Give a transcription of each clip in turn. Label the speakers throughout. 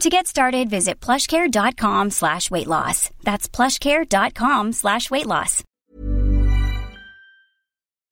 Speaker 1: To get started, visit plushcare.com slash weight loss. That's plushcare.com slash weight loss.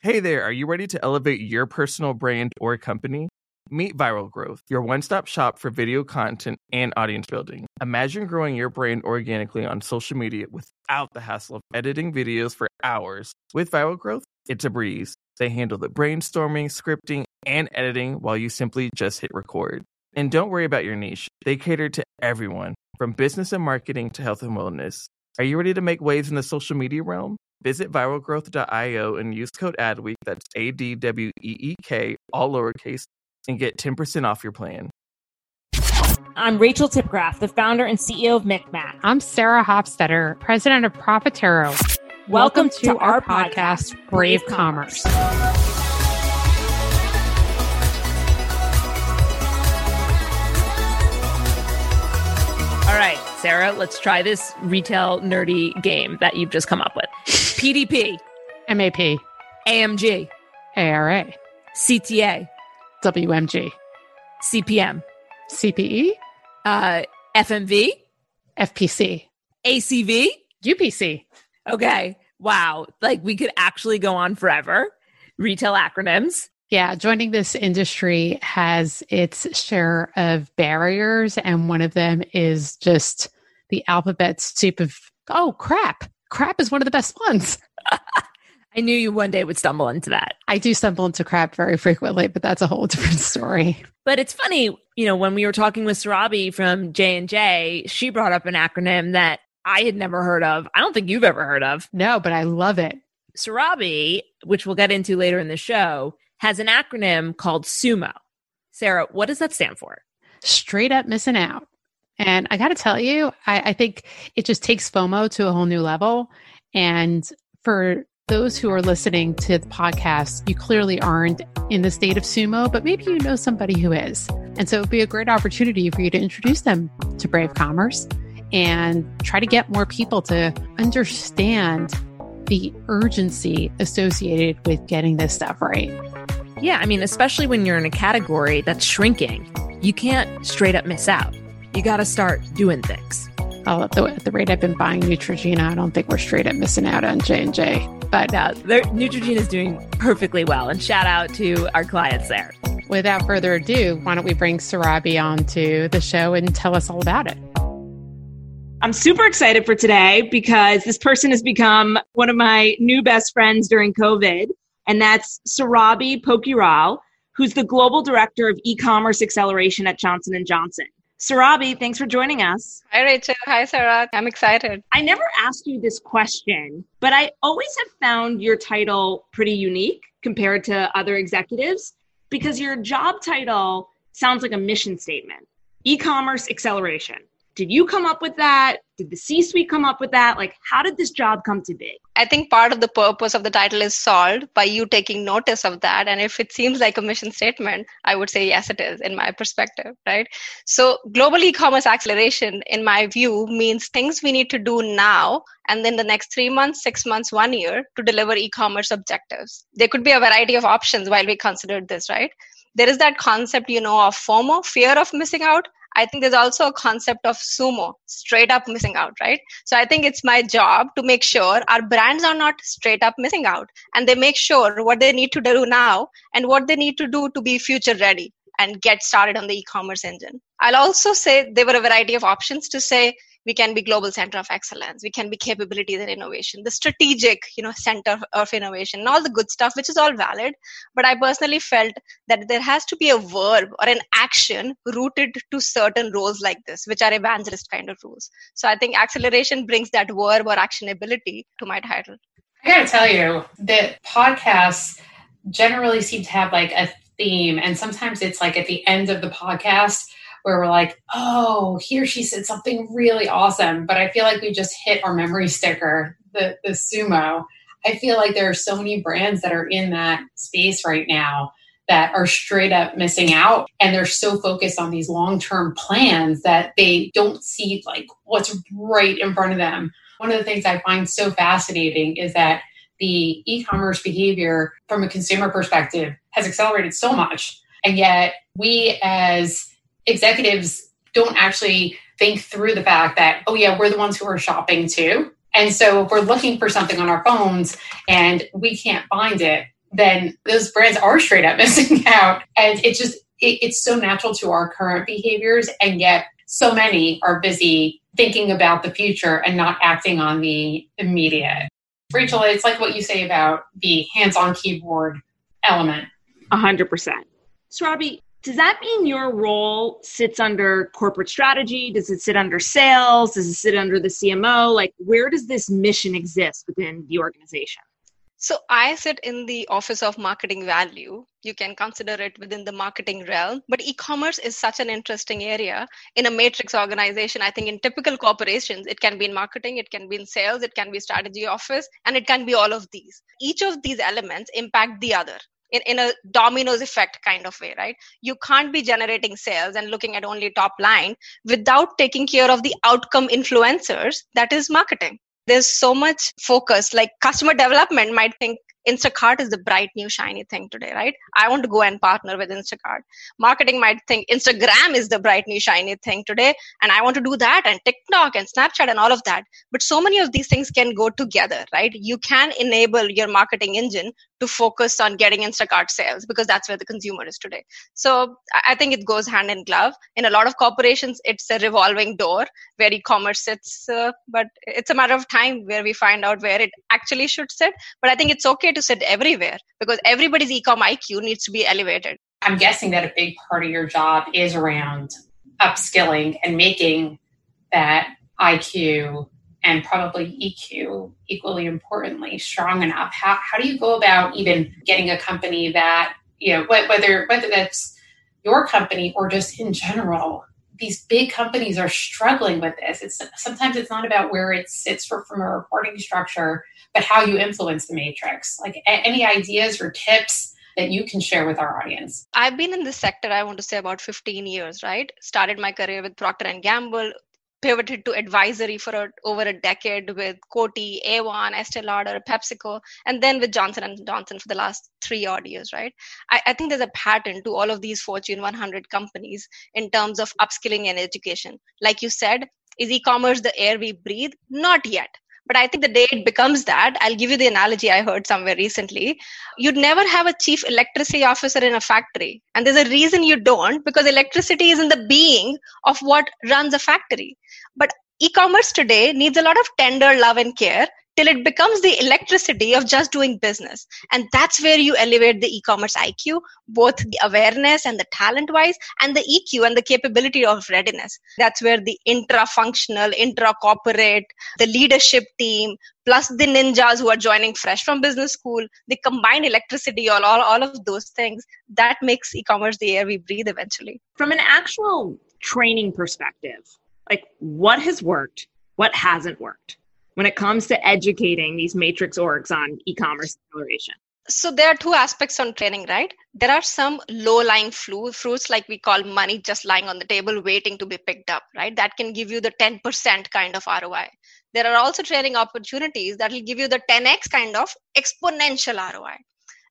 Speaker 2: Hey there, are you ready to elevate your personal brand or company? Meet Viral Growth, your one stop shop for video content and audience building. Imagine growing your brand organically on social media without the hassle of editing videos for hours. With Viral Growth, it's a breeze. They handle the brainstorming, scripting, and editing while you simply just hit record. And don't worry about your niche. They cater to everyone, from business and marketing to health and wellness. Are you ready to make waves in the social media realm? Visit viralgrowth.io and use code ADWEEK, that's A D W E E K, all lowercase, and get 10% off your plan.
Speaker 3: I'm Rachel Tipograph, the founder and CEO of MikMak.
Speaker 4: I'm Sarah Hofstetter, president of Profitero.
Speaker 3: Welcome, Welcome to, to, our, podcast, podcast Brave, Brave Commerce. Commerce.
Speaker 5: Sarah, let's try this retail nerdy game that you've just come up with. PDP,
Speaker 4: MAP,
Speaker 5: AMG,
Speaker 4: ARA,
Speaker 5: CTA,
Speaker 4: WMG,
Speaker 5: CPM,
Speaker 4: CPE,
Speaker 5: uh, FMV,
Speaker 4: FPC,
Speaker 5: ACV,
Speaker 4: UPC.
Speaker 5: Okay. Wow. Like we could actually go on forever. Retail acronyms.
Speaker 4: Yeah, joining this industry has its share of barriers, and one of them is just the alphabet soup of oh crap. Crap is one of the best ones.
Speaker 5: I knew you one day would stumble into that.
Speaker 4: I do stumble into crap very frequently, but that's a whole different story.
Speaker 5: But it's funny, you know, when we were talking with Surabhi from J and J, she brought up an acronym that I had never heard of. I don't think you've ever heard of.
Speaker 4: No, but I love it.
Speaker 5: Surabhi, which we'll get into later in the show, has an acronym called SUMO. Sarah, what does that stand for?
Speaker 4: Straight up missing out. And I got to tell you, I, I think it just takes FOMO to a whole new level. And for those who are listening to the podcast, you clearly aren't in the state of sumo, but maybe you know somebody who is. And so it would be a great opportunity for you to introduce them to Brave Commerce and try to get more people to understand the urgency associated with getting this stuff right.
Speaker 5: Yeah, I mean, especially when you're in a category that's shrinking, you can't straight up miss out. You got to start doing things.
Speaker 4: Oh, at the, at the rate I've been buying Neutrogena, I don't think we're straight up missing out on J and J.
Speaker 5: But uh, Neutrogena is doing perfectly well, and shout out to our clients there.
Speaker 4: Without further ado, why don't we bring Surabhi on to the show and tell us all about it?
Speaker 3: I'm super excited for today because this person has become one of my new best friends during COVID and that's Surabhi Pokhriyal, who's the global director of e-commerce acceleration at Johnson & Johnson. Surabhi, thanks for joining us.
Speaker 6: Hi, Rachel. Hi, Sarah. I'm excited.
Speaker 3: I never asked you this question, but I always have found your title pretty unique compared to other executives because your job title sounds like a mission statement e commerce acceleration. Did you come up with that? Did the C suite come up with that? Like, how did this job come to be?
Speaker 6: I think part of the purpose of the title is solved by you taking notice of that. And if it seems like a mission statement, I would say yes, it is in my perspective, right? So, global e commerce acceleration, in my view, means things we need to do now and then the next three months, six months, one year to deliver e commerce objectives. There could be a variety of options while we consider this, right? There is that concept, you know, of FOMO, fear of missing out I think there's also a concept of sumo, straight up missing out, right? So I think it's my job to make sure our brands are not straight up missing out and they make sure what they need to do now and what they need to do to be future ready and get started on the e-commerce engine. I'll also say there were a variety of options to say we can be global center of excellence. We can be capabilities and innovation. The strategic you know center of innovation and all the good stuff which is all valid. But i personally felt that there has to be a verb or an action rooted to certain roles like this which are evangelist kind of roles so i think acceleration brings that verb or actionability to my title.
Speaker 4: I gotta tell you that podcasts generally seem to have like a theme and sometimes it's like at the end of the podcast where we're like, oh, here she said something really awesome, but I feel like we just hit our memory sticker, the, the sumo. I feel like there are so many brands that are in that space right now that are straight up missing out and they're so focused on these long-term plans that they don't see like what's right in front of them. One of the things I find so fascinating is that the e-commerce behavior from a consumer perspective has accelerated so much and yet we as executives don't actually think through the fact that, oh, yeah, we're the ones who are shopping too. And so if we're looking for something on our phones and we can't find it, then those brands are straight up missing out. And it's just, it, it's so natural to our current behaviors. And yet, so many are busy thinking about the future and not acting on the immediate. Rachel, it's like what you say about the hands on keyboard element.
Speaker 3: A hundred percent. Surabhi, does that mean your role sits under corporate strategy? Does it sit under sales? Does it sit under the CMO? Like, where does this mission exist within the organization?
Speaker 6: So I sit in the office of marketing value. You can consider it within the marketing realm, but e-commerce is such an interesting area in a matrix organization. I think in typical corporations, it can be in marketing, it can be in sales, it can be strategy office, and it can be all of these. Each of these elements impact the other in, in a dominoes effect kind of way right you can't be generating sales and looking at only top line without taking care of the outcome influencers that is marketing there's so much focus like customer development might think Instacart is the bright new shiny thing today, right? I want to go and partner with Instacart. Marketing might think Instagram is the bright new shiny thing today, and I want to do that, and TikTok and Snapchat and all of that. But so many of these things can go together, right? You can enable your marketing engine to focus on getting Instacart sales because that's where the consumer is today. So I think it goes hand in glove. In a lot of corporations, it's a revolving door where e-commerce sits, uh, but it's a matter of time where we find out where it actually should sit. But I think it's okay to sit everywhere because everybody's e-com IQ needs to be elevated.
Speaker 4: I'm guessing that a big part of your job is around upskilling and making that IQ and probably EQ equally importantly strong enough. How, how do you go about even getting a company that, you know, whether, whether that's your company or just in general, these big companies are struggling with this. It's sometimes it's not about where it sits for, from a reporting structure but how you influence the matrix. Like a- any ideas or tips that you can share with our audience?
Speaker 6: I've been in this sector, I want to say about 15 years, right? Started my career with Procter and Gamble, pivoted to advisory for a, over a decade with Coty, Avon, Estee Lauder, PepsiCo, and then with Johnson and Johnson for the last three odd years, right? I, I think there's a pattern to all of these Fortune 100 companies in terms of upskilling and education. Like you said, is e-commerce the air we breathe? Not yet. But I think the day it becomes that, I'll give you the analogy I heard somewhere recently. You'd never have a chief electricity officer in a factory. And there's a reason you don't, because electricity is in the being of what runs a factory. But e-commerce today needs a lot of tender love and care till it becomes the electricity of just doing business. And that's where you elevate the e-commerce IQ, both the awareness and the talent wise, and the EQ and the capability of readiness. That's where the intra-functional, intra-corporate, the leadership team, plus the ninjas who are joining fresh from business school, the combined electricity, all, all, all of those things, that makes e-commerce the air we breathe eventually.
Speaker 3: From an actual training perspective, like what has worked, what hasn't worked? When it comes to educating these matrix orgs on e-commerce acceleration?
Speaker 6: So there are two aspects on training, right? There are some low-lying fruits, like we call money, just lying on the table, waiting to be picked up, right? That can give you the 10% kind of ROI. There are also training opportunities that will give you the 10x kind of exponential ROI.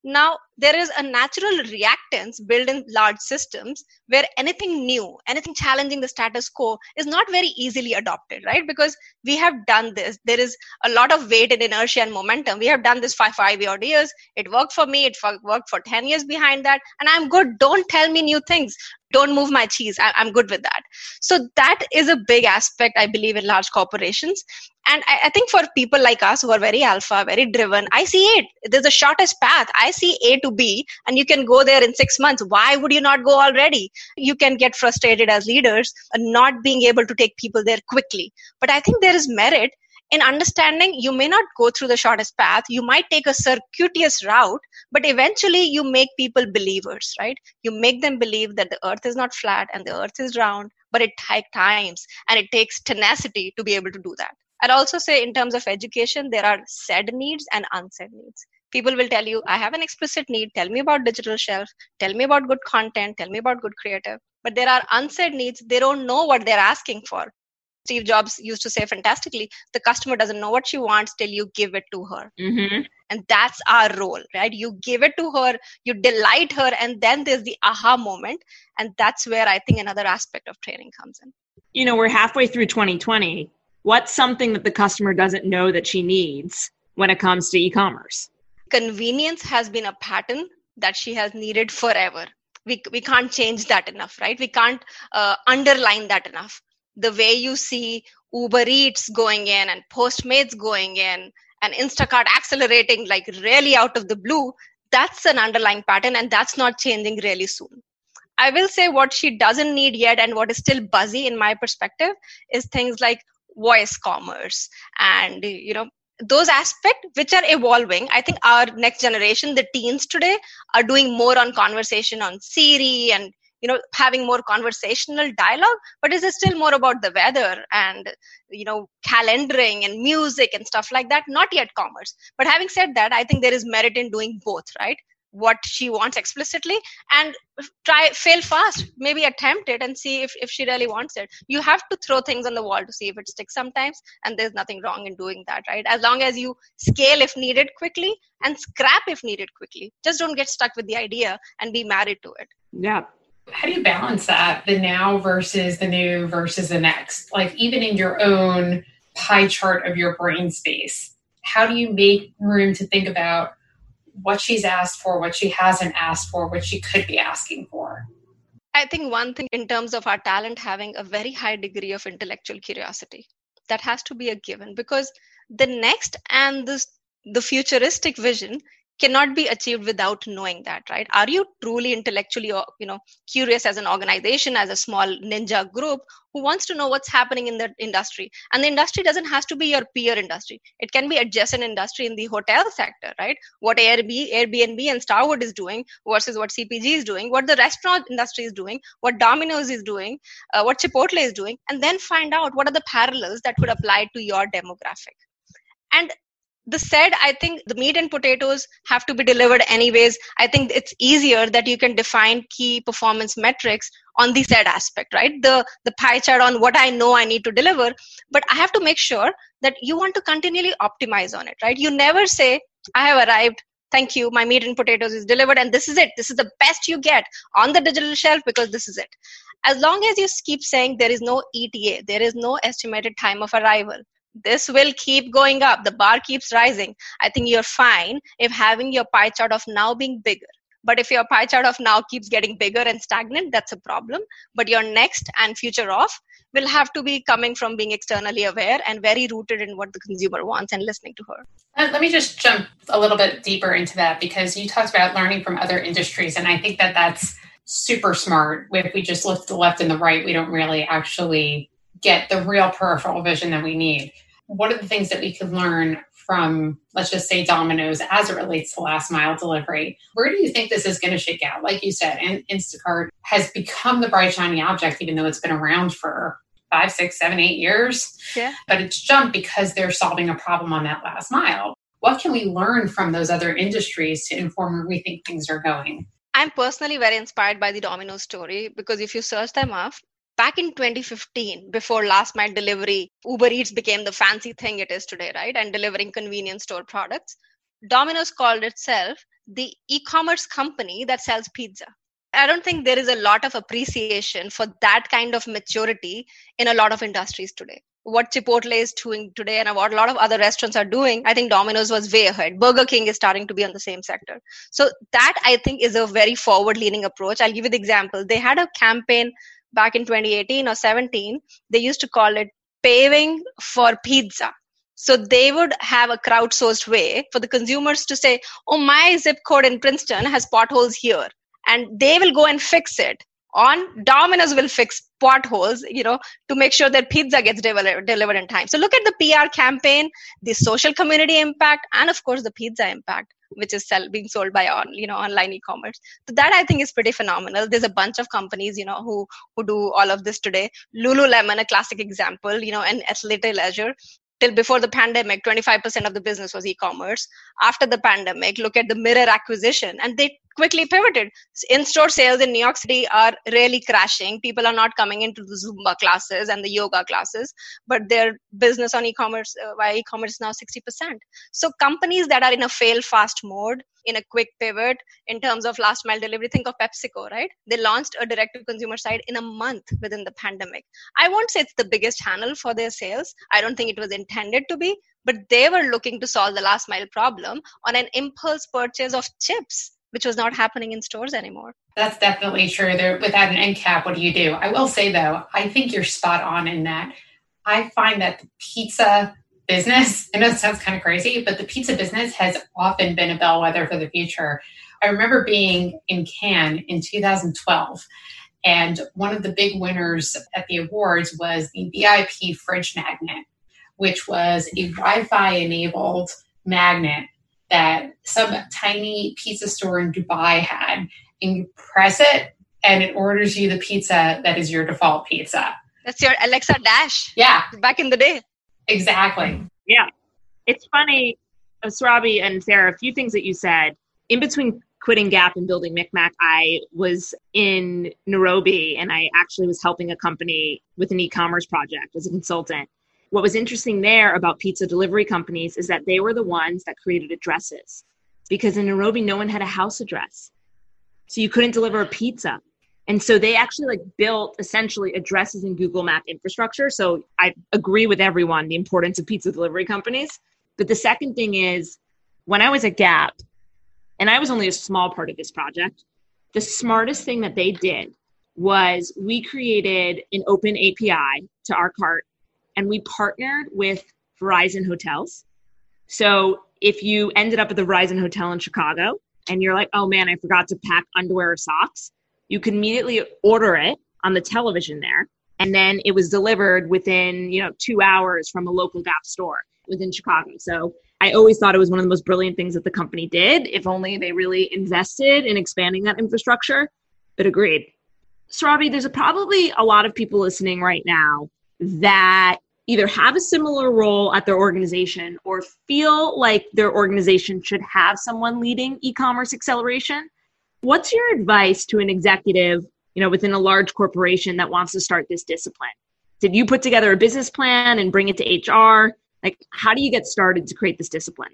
Speaker 6: Now, there is a natural reactance built in large systems where anything new, anything challenging the status quo is not very easily adopted, right? Because we have done this. There is a lot of weight and inertia and momentum. We have done this for five odd years. It worked for me. It worked for 10 years behind that. And I'm good. Don't tell me new things don't move my cheese I, am good with that so that is a big aspect i believe in large corporations and I, I, think for people like us who are very alpha very driven i see it. There's the shortest path. I see a to b and you can go there in six months. Why would you not go already? You can get frustrated as leaders and not being able to take people there quickly. But i think there is merit in understanding you may not go through the shortest path. You might take a circuitous route but eventually you make people believers right? You make them believe that the earth is not flat and the earth is round but it takes times and it takes tenacity to be able to do that i'd also say in terms of education there are said needs and unsaid needs people will tell you i have an explicit need tell me about digital shelf tell me about good content tell me about good creative but there are unsaid needs they don't know what they're asking for Steve Jobs used to say fantastically, the customer doesn't know what she wants till you give it to her. Mm-hmm. And that's our role, right? You give it to her, you delight her, and then there's the aha moment. And that's where I think another aspect of training comes in.
Speaker 3: You know, we're halfway through 2020. What's something that the customer doesn't know that she needs when it comes to e commerce?
Speaker 6: Convenience has been a pattern that she has needed forever we, we can't change that enough right we can't uh, underline that enough the way you see Uber Eats going in and Postmates going in and Instacart accelerating like really out of the blue, that's an underlying pattern and that's not changing really soon. I will say what she doesn't need yet and what is still buzzy in my perspective is things like voice commerce. And you know those aspects which are evolving i think our next generation the teens today are doing more on conversation on siri and you know having more conversational dialogue but is it still more about the weather and you know calendaring and music and stuff like that not yet commerce. But having said that i think there is merit in doing both right what she wants explicitly and try fail fast maybe attempt it and see if, if she really wants it. You have to throw things on the wall to see if it sticks sometimes and there's nothing wrong in doing that right? As long as you scale if needed quickly and scrap if needed quickly. Just don't get stuck with the idea and be married to it.
Speaker 3: Yeah.
Speaker 4: How do you balance that the now versus the new versus the next? Like even in your own pie chart of your brain space how do you make room to think about what she's asked for what she hasn't asked for what she could be asking for.
Speaker 6: I think one thing in terms of our talent having a very high degree of intellectual curiosity that has to be a given because the next and the the futuristic vision cannot be achieved without knowing that right? Are you truly intellectually uh, you know curious as an organization as a small ninja group who wants to know what's happening in the industry? And the industry doesn't has to be your peer industry. It can be adjacent industry in the hotel sector right? What Airbnb, airbnb and starwood is doing versus what cpg is doing what the restaurant industry is doing what domino's is doing uh, what chipotle is doing and then find out what are the parallels that could apply to your demographic. And the said i think the meat and potatoes have to be delivered anyways. I think it's easier that you can define key performance metrics on the said aspect right? The the pie chart on what i know i need to deliver but i have to make sure that you want to continually optimize on it right? You never say i have arrived. Thank you. My meat and potatoes is delivered and this is it. This is the best you get on the digital shelf because this is it. As long as you keep saying there is no eta there is no estimated time of arrival this will keep going up. The bar keeps rising. I think you're fine if having your pie chart of now being bigger. But if your pie chart of now keeps getting bigger and stagnant that's a problem. But your next and future off will have to be coming from being externally aware and very rooted in what the consumer wants and listening to her.
Speaker 4: Uh, let me just jump a little bit deeper into that because you talked about learning from other industries and i think that that's super smart. If we just look to the left and the right we don't really actually get the real peripheral vision that we need what are the things that we could learn from, let's just say, Domino's as it relates to last mile delivery? Where do you think this is going to shake out? Like you said, and Instacart has become the bright, shiny object, even though it's been around for five, six, seven, eight years.
Speaker 6: Yeah.
Speaker 4: But it's jumped because they're solving a problem on that last mile. What can we learn from those other industries to inform where we think things are going?
Speaker 6: I'm personally very inspired by the Domino's story because if you search them up, back in 2015 before last mile delivery uber eats became the fancy thing it is today right and delivering convenience store products domino's called itself the e-commerce company that sells pizza i don't think there is a lot of appreciation for that kind of maturity in a lot of industries today what Chipotle is doing today and what a lot of other restaurants are doing, I think Domino's was way ahead. Burger King is starting to be on the same sector. So that I think is a very forward leaning approach. I'll give you the example. They had a campaign back in 2018 or 17. They used to call it paving for pizza. So they would have a crowdsourced way for the consumers to say, oh, my zip code in Princeton has potholes here. And they will go and fix it on domino's will fix potholes you know to make sure that pizza gets delivered, delivered in time so look at the pr campaign the social community impact and of course the pizza impact which is sell, being sold by on you know online e-commerce. So that i think is pretty phenomenal. There's a bunch of companies you know who who do all of this today. Lululemon a classic example you know and athletic leisure. Till before the pandemic 25% of the business was e-commerce. After the pandemic look at the mirror acquisition and they quickly pivoted. In-store sales in New York City are really crashing. People are not coming into the Zumba classes and the yoga classes, but their business on e-commerce uh, via e-commerce is now 60%. So companies that are in a fail fast mode, in a quick pivot in terms of last mile delivery, think of PepsiCo, right? They launched a direct to consumer site in a month within the pandemic. I won't say it's the biggest channel for their sales. I don't think it was intended to be, but they were looking to solve the last mile problem on an impulse purchase of chips which was not happening in stores anymore.
Speaker 4: That's definitely true. There, without an end cap, what do you do? I will say though, I think you're spot on in that. I find that the pizza business, I know it sounds kind of crazy, but the pizza business has often been a bellwether for the future. I remember being in Cannes in 2012, and one of the big winners at the awards was the VIP fridge magnet, which was a Wi Fi enabled magnet that some tiny pizza store in Dubai had, and you press it and it orders you the pizza that is your default pizza.
Speaker 6: That's your Alexa Dash.
Speaker 4: Yeah.
Speaker 6: Back in the day.
Speaker 4: Exactly.
Speaker 3: Yeah. It's funny, uh, Surabhi and Sarah, a few things that you said. In between quitting Gap and building MikMak, I was in Nairobi and I actually was helping a company with an e commerce project as a consultant what was interesting there about pizza delivery companies is that they were the ones that created addresses because in Nairobi, no one had a house address. So you couldn't deliver a pizza. And so they actually like built essentially addresses in Google Map infrastructure. So I agree with everyone the importance of pizza delivery companies. But the second thing is when I was at Gap, and I was only a small part of this project, the smartest thing that they did was we created an open API to our cart and we partnered with Virgin Hotels. So if you ended up at the Virgin Hotel in Chicago and you're like, oh man, I forgot to pack underwear or socks, you could immediately order it on the television there. And then it was delivered within, you know, two hours from a local Gap store within Chicago. So I always thought it was one of the most brilliant things that the company did. If only they really invested in expanding that infrastructure. But agreed. Surabhi, there's a, probably a lot of people listening right now that either have a similar role at their organization or feel like their organization should have someone leading e-commerce acceleration what's your advice to an executive you know within a large corporation that wants to start this discipline did you put together a business plan and bring it to hr like how do you get started to create this discipline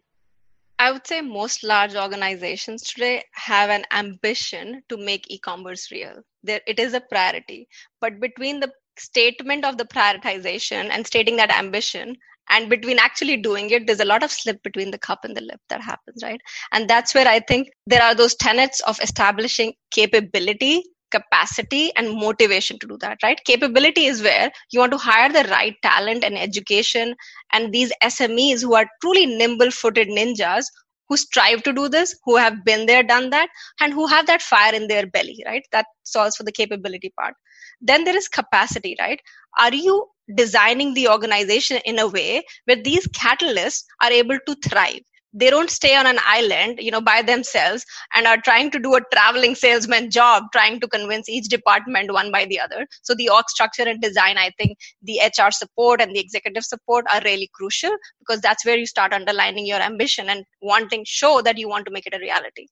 Speaker 6: I would say most large organizations today have an ambition to make e-commerce real. There, it is a priority. But between the statement of the prioritization and stating that ambition and between actually doing it there's a lot of slip between the cup and the lip that happens right? And that's where i think there are those tenets of establishing capability capacity and motivation to do that right? Capability is where you want to hire the right talent and education and these smes who are truly nimble footed ninjas who strive to do this who have been there done that and who have that fire in their belly right? That solves for the capability part then there is capacity right? Are you designing the organization in a way where these catalysts are able to thrive? They don't stay on an island you know by themselves and are trying to do a traveling salesman job trying to convince each department one by the other. So the org structure and design i think the hr support and the executive support are really crucial because that's where you start underlining your ambition and wanting show that you want to make it a reality.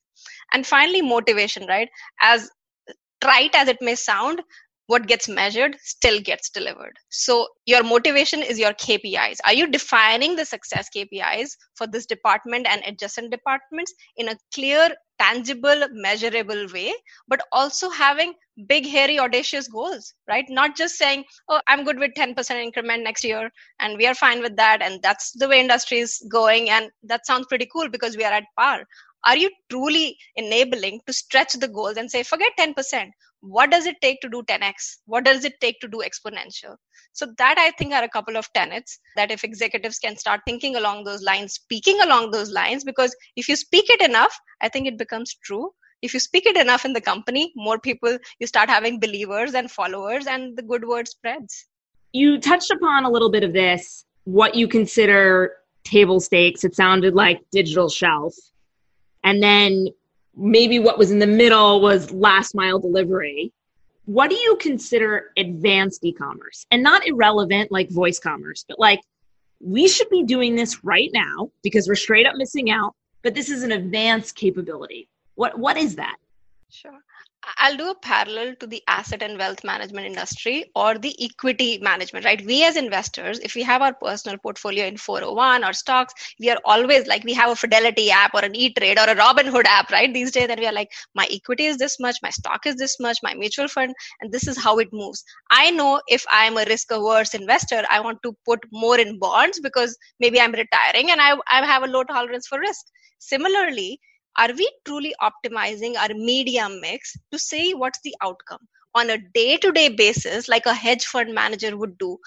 Speaker 6: And finally motivation right? As trite as it may sound what gets measured still gets delivered. So your motivation is your KPIs. Are you defining the success KPIs for this department and adjacent departments in a clear, tangible, measurable way, but also having big, hairy, audacious goals, right? Not just saying, oh, I'm good with 10% increment next year and we are fine with that. And that's the way industry is going. And that sounds pretty cool because we are at par are you truly enabling to stretch the goals and say forget 10% what does it take to do 10x what does it take to do exponential? So that i think are a couple of tenets that if executives can start thinking along those lines speaking along those lines because if you speak it enough i think it becomes true. If you speak it enough in the company more people you start having believers and followers and the good word spreads.
Speaker 3: You touched upon a little bit of this what you consider table stakes. It sounded like digital shelf. And then maybe what was in the middle was last mile delivery. What do you consider advanced e commerce? And not irrelevant like voice commerce, but like we should be doing this right now because we're straight up missing out, but this is an advanced capability. What what is that?
Speaker 6: Sure. I'll do a parallel to the asset and wealth management industry or the equity management, right? We as investors, if we have our personal portfolio in 401 or stocks, we are always like we have a Fidelity app or an E Trade or a Robinhood app, right? These days, and we are like, my equity is this much, my stock is this much, my mutual fund, and this is how it moves. I know if I'm a risk averse investor, I want to put more in bonds because maybe I'm retiring and I, I have a low tolerance for risk. Similarly, are we truly optimizing our media mix to see what's the outcome? On a day to day basis, like a hedge fund manager would do?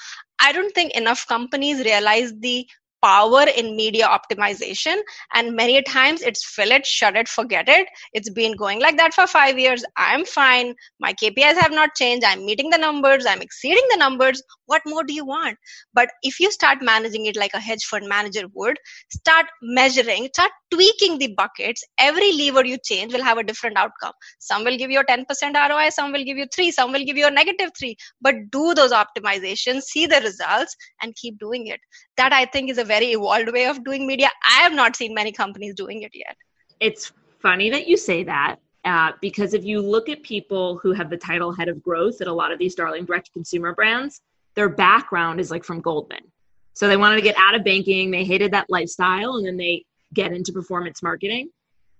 Speaker 6: I don't think enough companies realize the power in media optimization and many times it's fill it shut it forget it. It's been going like that for five years. I'm fine. My kpis have not changed. I'm meeting the numbers. I'm exceeding the numbers what more do you want? But if you start managing it like a hedge fund manager would start measuring start tweaking the buckets. Every lever you change will have a different outcome. Some will give you a 10% roi some will give you 3 some will give you a negative 3 but do those optimizations see the results and keep doing it. That i think is a very evolved way of doing media. I have not seen many companies doing it yet.
Speaker 3: It's funny that you say that uh, because if you look at people who have the title head of growth at a lot of these darling direct consumer brands, their background is like from Goldman. So they wanted to get out of banking, they hated that lifestyle, and then they get into performance marketing.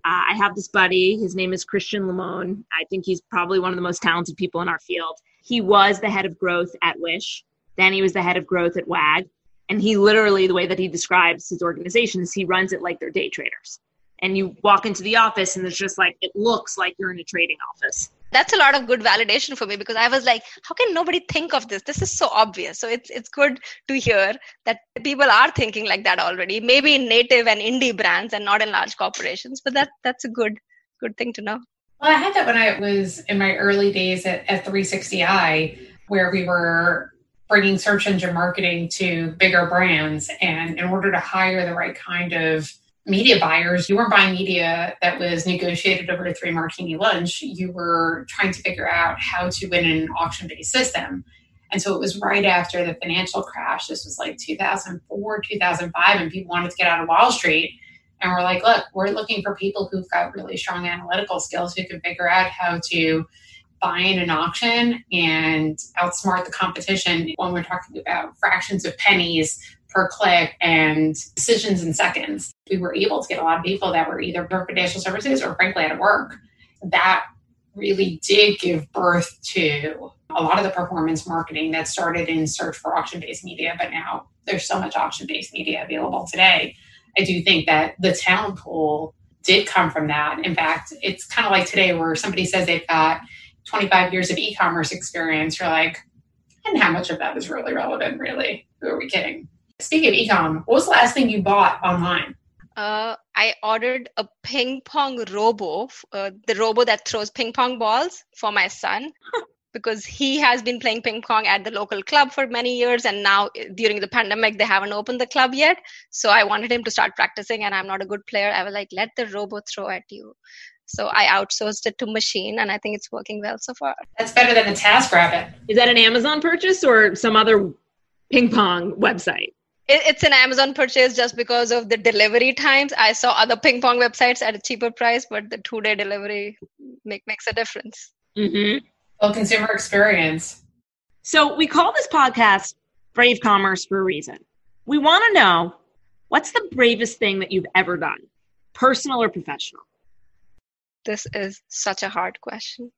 Speaker 3: Uh, I have this buddy, his name is Christian Limon. I think he's probably one of the most talented people in our field. He was the head of growth at Wish, then he was the head of growth at WAG, and he literally, the way that he describes his organization is he runs it like they're day traders. And you walk into the office and it's just like, it looks like you're in a trading office.
Speaker 6: That's a lot of good validation for me because I was like, how can nobody think of this? This is so obvious. So it's it's good to hear that people are thinking like that already. Maybe in native and indie brands and not in large corporations, but that that's a good good thing to know.
Speaker 4: Well, I had that when I was in my early days at, at 360i, where we were bringing search engine marketing to bigger brands. And in order to hire the right kind of media buyers, you weren't buying media that was negotiated over a three martini lunch. You were trying to figure out how to win an auction based system. And so it was right after the financial crash. This was like 2004, 2005, and people wanted to get out of Wall Street. And we're like, look, we're looking for people who've got really strong analytical skills who can figure out how to buy in an auction and outsmart the competition when we're talking about fractions of pennies per click and decisions in seconds. We were able to get a lot of people that were either for financial services or frankly out of work. That really did give birth to a lot of the performance marketing that started in search for auction based media, but now there's so much auction based media available today. I do think that the talent pool did come from that. In fact, it's kind of like today where somebody says they've got 25 years of e-commerce experience, you're like, and how much of that is really relevant, really? Who are we kidding? Speaking of e-com, what was the last thing you bought online?
Speaker 6: Uh, I ordered a ping pong robo, uh, the robo that throws ping pong balls for my son. because he has been playing ping pong at the local club for many years and now eh, during the pandemic they haven't opened the club yet so i wanted him to start practicing and i'm not a good player i was like let the robo throw at you so I outsourced it to machine and I think it's working well so far.
Speaker 4: That's better than a TaskRabbit.
Speaker 3: Is that an Amazon purchase or some other ping pong website?
Speaker 6: It, it's an Amazon purchase just because of the delivery times. I saw other ping pong websites at a cheaper price, but the two day delivery make, makes a difference.
Speaker 3: Mm-hmm.
Speaker 4: Well, consumer experience.
Speaker 3: So we call this podcast Brave Commerce for a reason. We want to know what's the bravest thing that you've ever done, personal or professional?
Speaker 6: This is such a hard question.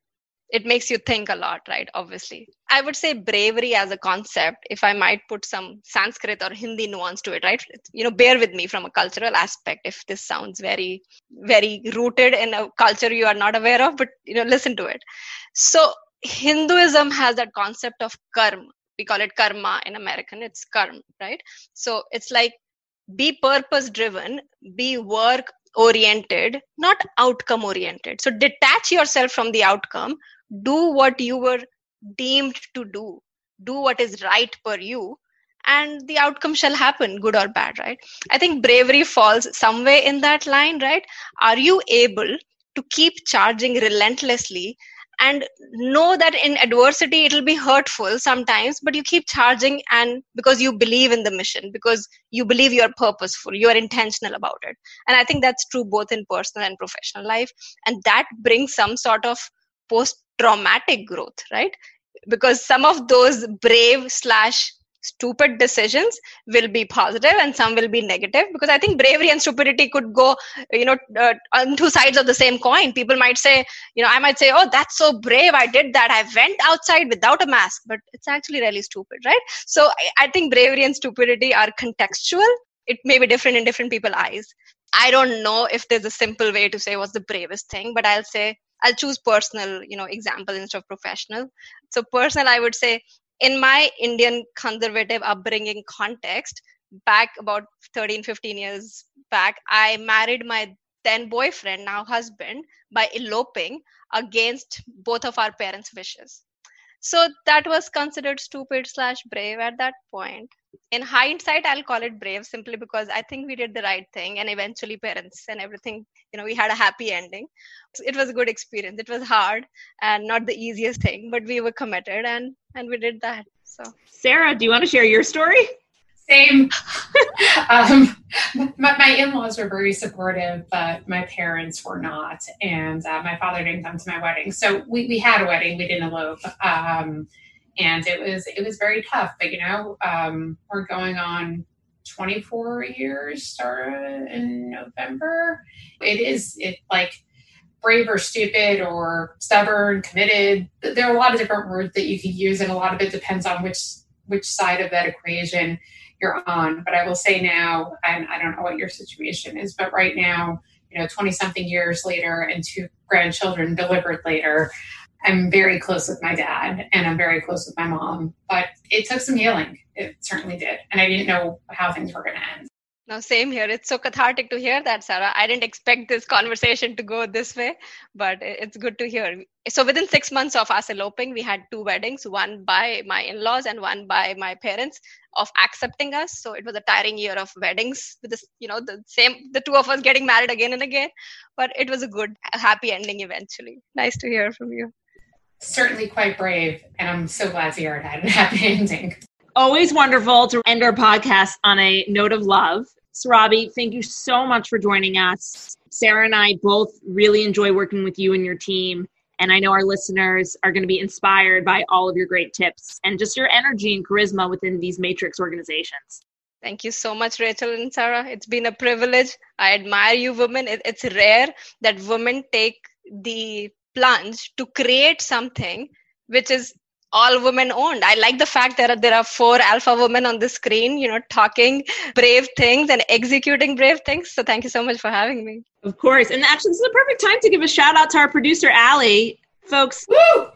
Speaker 6: It makes you think a lot, right? Obviously. I would say bravery as a concept, if I might put some Sanskrit or Hindi nuance to it, right? You know, bear with me from a cultural aspect if this sounds very, very rooted in a culture you are not aware of, but, you know, listen to it. So, Hinduism has that concept of karma. We call it karma in American, it's karma, right? So it's like be purpose driven, be work oriented, not outcome oriented. So detach yourself from the outcome, do what you were deemed to do, do what is right for you, and the outcome shall happen, good or bad, right? I think bravery falls somewhere in that line, right? Are you able to keep charging relentlessly and know that in adversity it'll be hurtful sometimes but you keep charging and because you believe in the mission because you believe you're purposeful you're intentional about it. And i think that's true both in personal and professional life. And that brings some sort of post traumatic growth right? Because some of those brave slash stupid decisions will be positive and some will be negative because i think bravery and stupidity could go you know uh, on two sides of the same coin. People might say you know i might say oh that's so brave. I did that. I went outside without a mask. But it's actually really stupid right? So i, I think bravery and stupidity are contextual. It may be different in different people's eyes. I don't know if there's a simple way to say what's the bravest thing but i'll say I'll choose personal, you know, example instead of professional. So personal, I would say in my Indian conservative upbringing context, back about 13, 15 years back, I married my then boyfriend, now husband, by eloping against both of our parents' wishes. So that was considered stupid slash brave at that point. In hindsight, I'll call it brave simply because I think we did the right thing and eventually parents and everything, you know, we had a happy ending. It was a good experience. It was hard and not the easiest thing, but we were committed and and we did that. So
Speaker 3: Sarah, do you want to share your story?
Speaker 4: Same. um, my, my, in-laws were very supportive, but my parents were not, and uh, my father didn't come to my wedding. So we, we had a wedding, we didn't elope, um, and it was it was very tough. But you know, um, we're going on 24 years, started in November. It is it like brave or stupid or stubborn, committed. There are a lot of different words that you can use, and a lot of it depends on which which side of that equation you're on. But I will say now, and I don't know what your situation is, but right now, you know, 20 something years later and two grandchildren delivered later, I'm very close with my dad and I'm very close with my mom. But it took some healing. It certainly did. And I didn't know how things were going to end.
Speaker 6: Now, same here. It's so cathartic to hear that, Sarah. I didn't expect this conversation to go this way, but it's good to hear. So, within six months of us eloping, we had two weddings one by my in laws and one by my parents of accepting us. So, it was a tiring year of weddings with this, you know, the same, the two of us getting married again and again. But it was a good, happy ending eventually. Nice to hear from you.
Speaker 4: Certainly quite brave. And I'm so glad to hear it had a happy ending
Speaker 3: always wonderful to end our podcast on a note of love. Surabhi, thank you so much for joining us. Sarah and I both really enjoy working with you and your team. And I know our listeners are going to be inspired by all of your great tips and just your energy and charisma within these matrix organizations.
Speaker 6: Thank you so much, Rachel and Sarah. It's been a privilege. I admire you, women. It's rare that women take the plunge to create something which is all women owned. I like the fact that there are four alpha women on the screen, you know, talking brave things and executing brave things. So thank you so much for having me.
Speaker 3: Of course. And actually, this is a perfect time to give a shout out to our producer, Allie. Folks, Woo!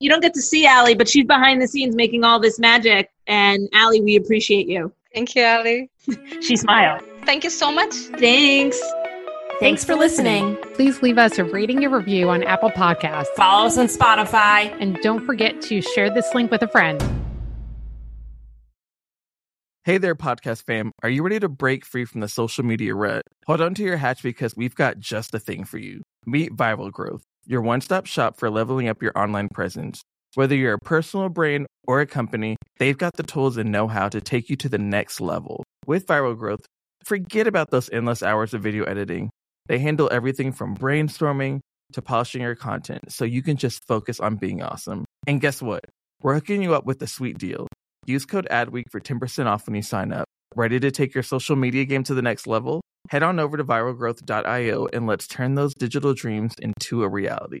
Speaker 3: you don't get to see Allie, but she's behind the scenes making all this magic. And Allie, we appreciate you.
Speaker 6: Thank you, Allie.
Speaker 3: she smiled.
Speaker 6: Thank you so much.
Speaker 3: Thanks.
Speaker 7: Thanks for listening.
Speaker 4: Please leave us a rating and review on Apple Podcasts.
Speaker 3: Follow us on Spotify.
Speaker 4: And don't forget to share this link with a friend.
Speaker 2: Hey there, podcast fam. Are you ready to break free from the social media rut? Hold on to your hatch because we've got just the thing for you. Meet Viral Growth, your one stop shop for leveling up your online presence. Whether you're a personal brand or a company, they've got the tools and know how to take you to the next level. With Viral Growth, forget about those endless hours of video editing. They handle everything from brainstorming to polishing your content so you can just focus on being awesome. And guess what? We're hooking you up with a sweet deal. Use code ADWEEK for 10% off when you sign up. Ready to take your social media game to the next level? Head on over to viralgrowth.io and let's turn those digital dreams into a reality.